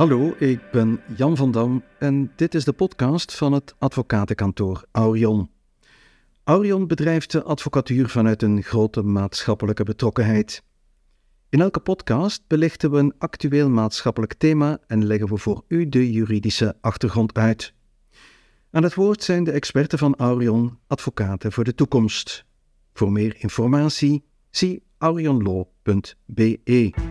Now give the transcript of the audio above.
Hallo, ik ben Jan van Dam en dit is de podcast van het advocatenkantoor Aurion. Aurion bedrijft de advocatuur vanuit een grote maatschappelijke betrokkenheid. In elke podcast belichten we een actueel maatschappelijk thema en leggen we voor u de juridische achtergrond uit. Aan het woord zijn de experten van Aurion, advocaten voor de toekomst. Voor meer informatie zie aurionlaw.be.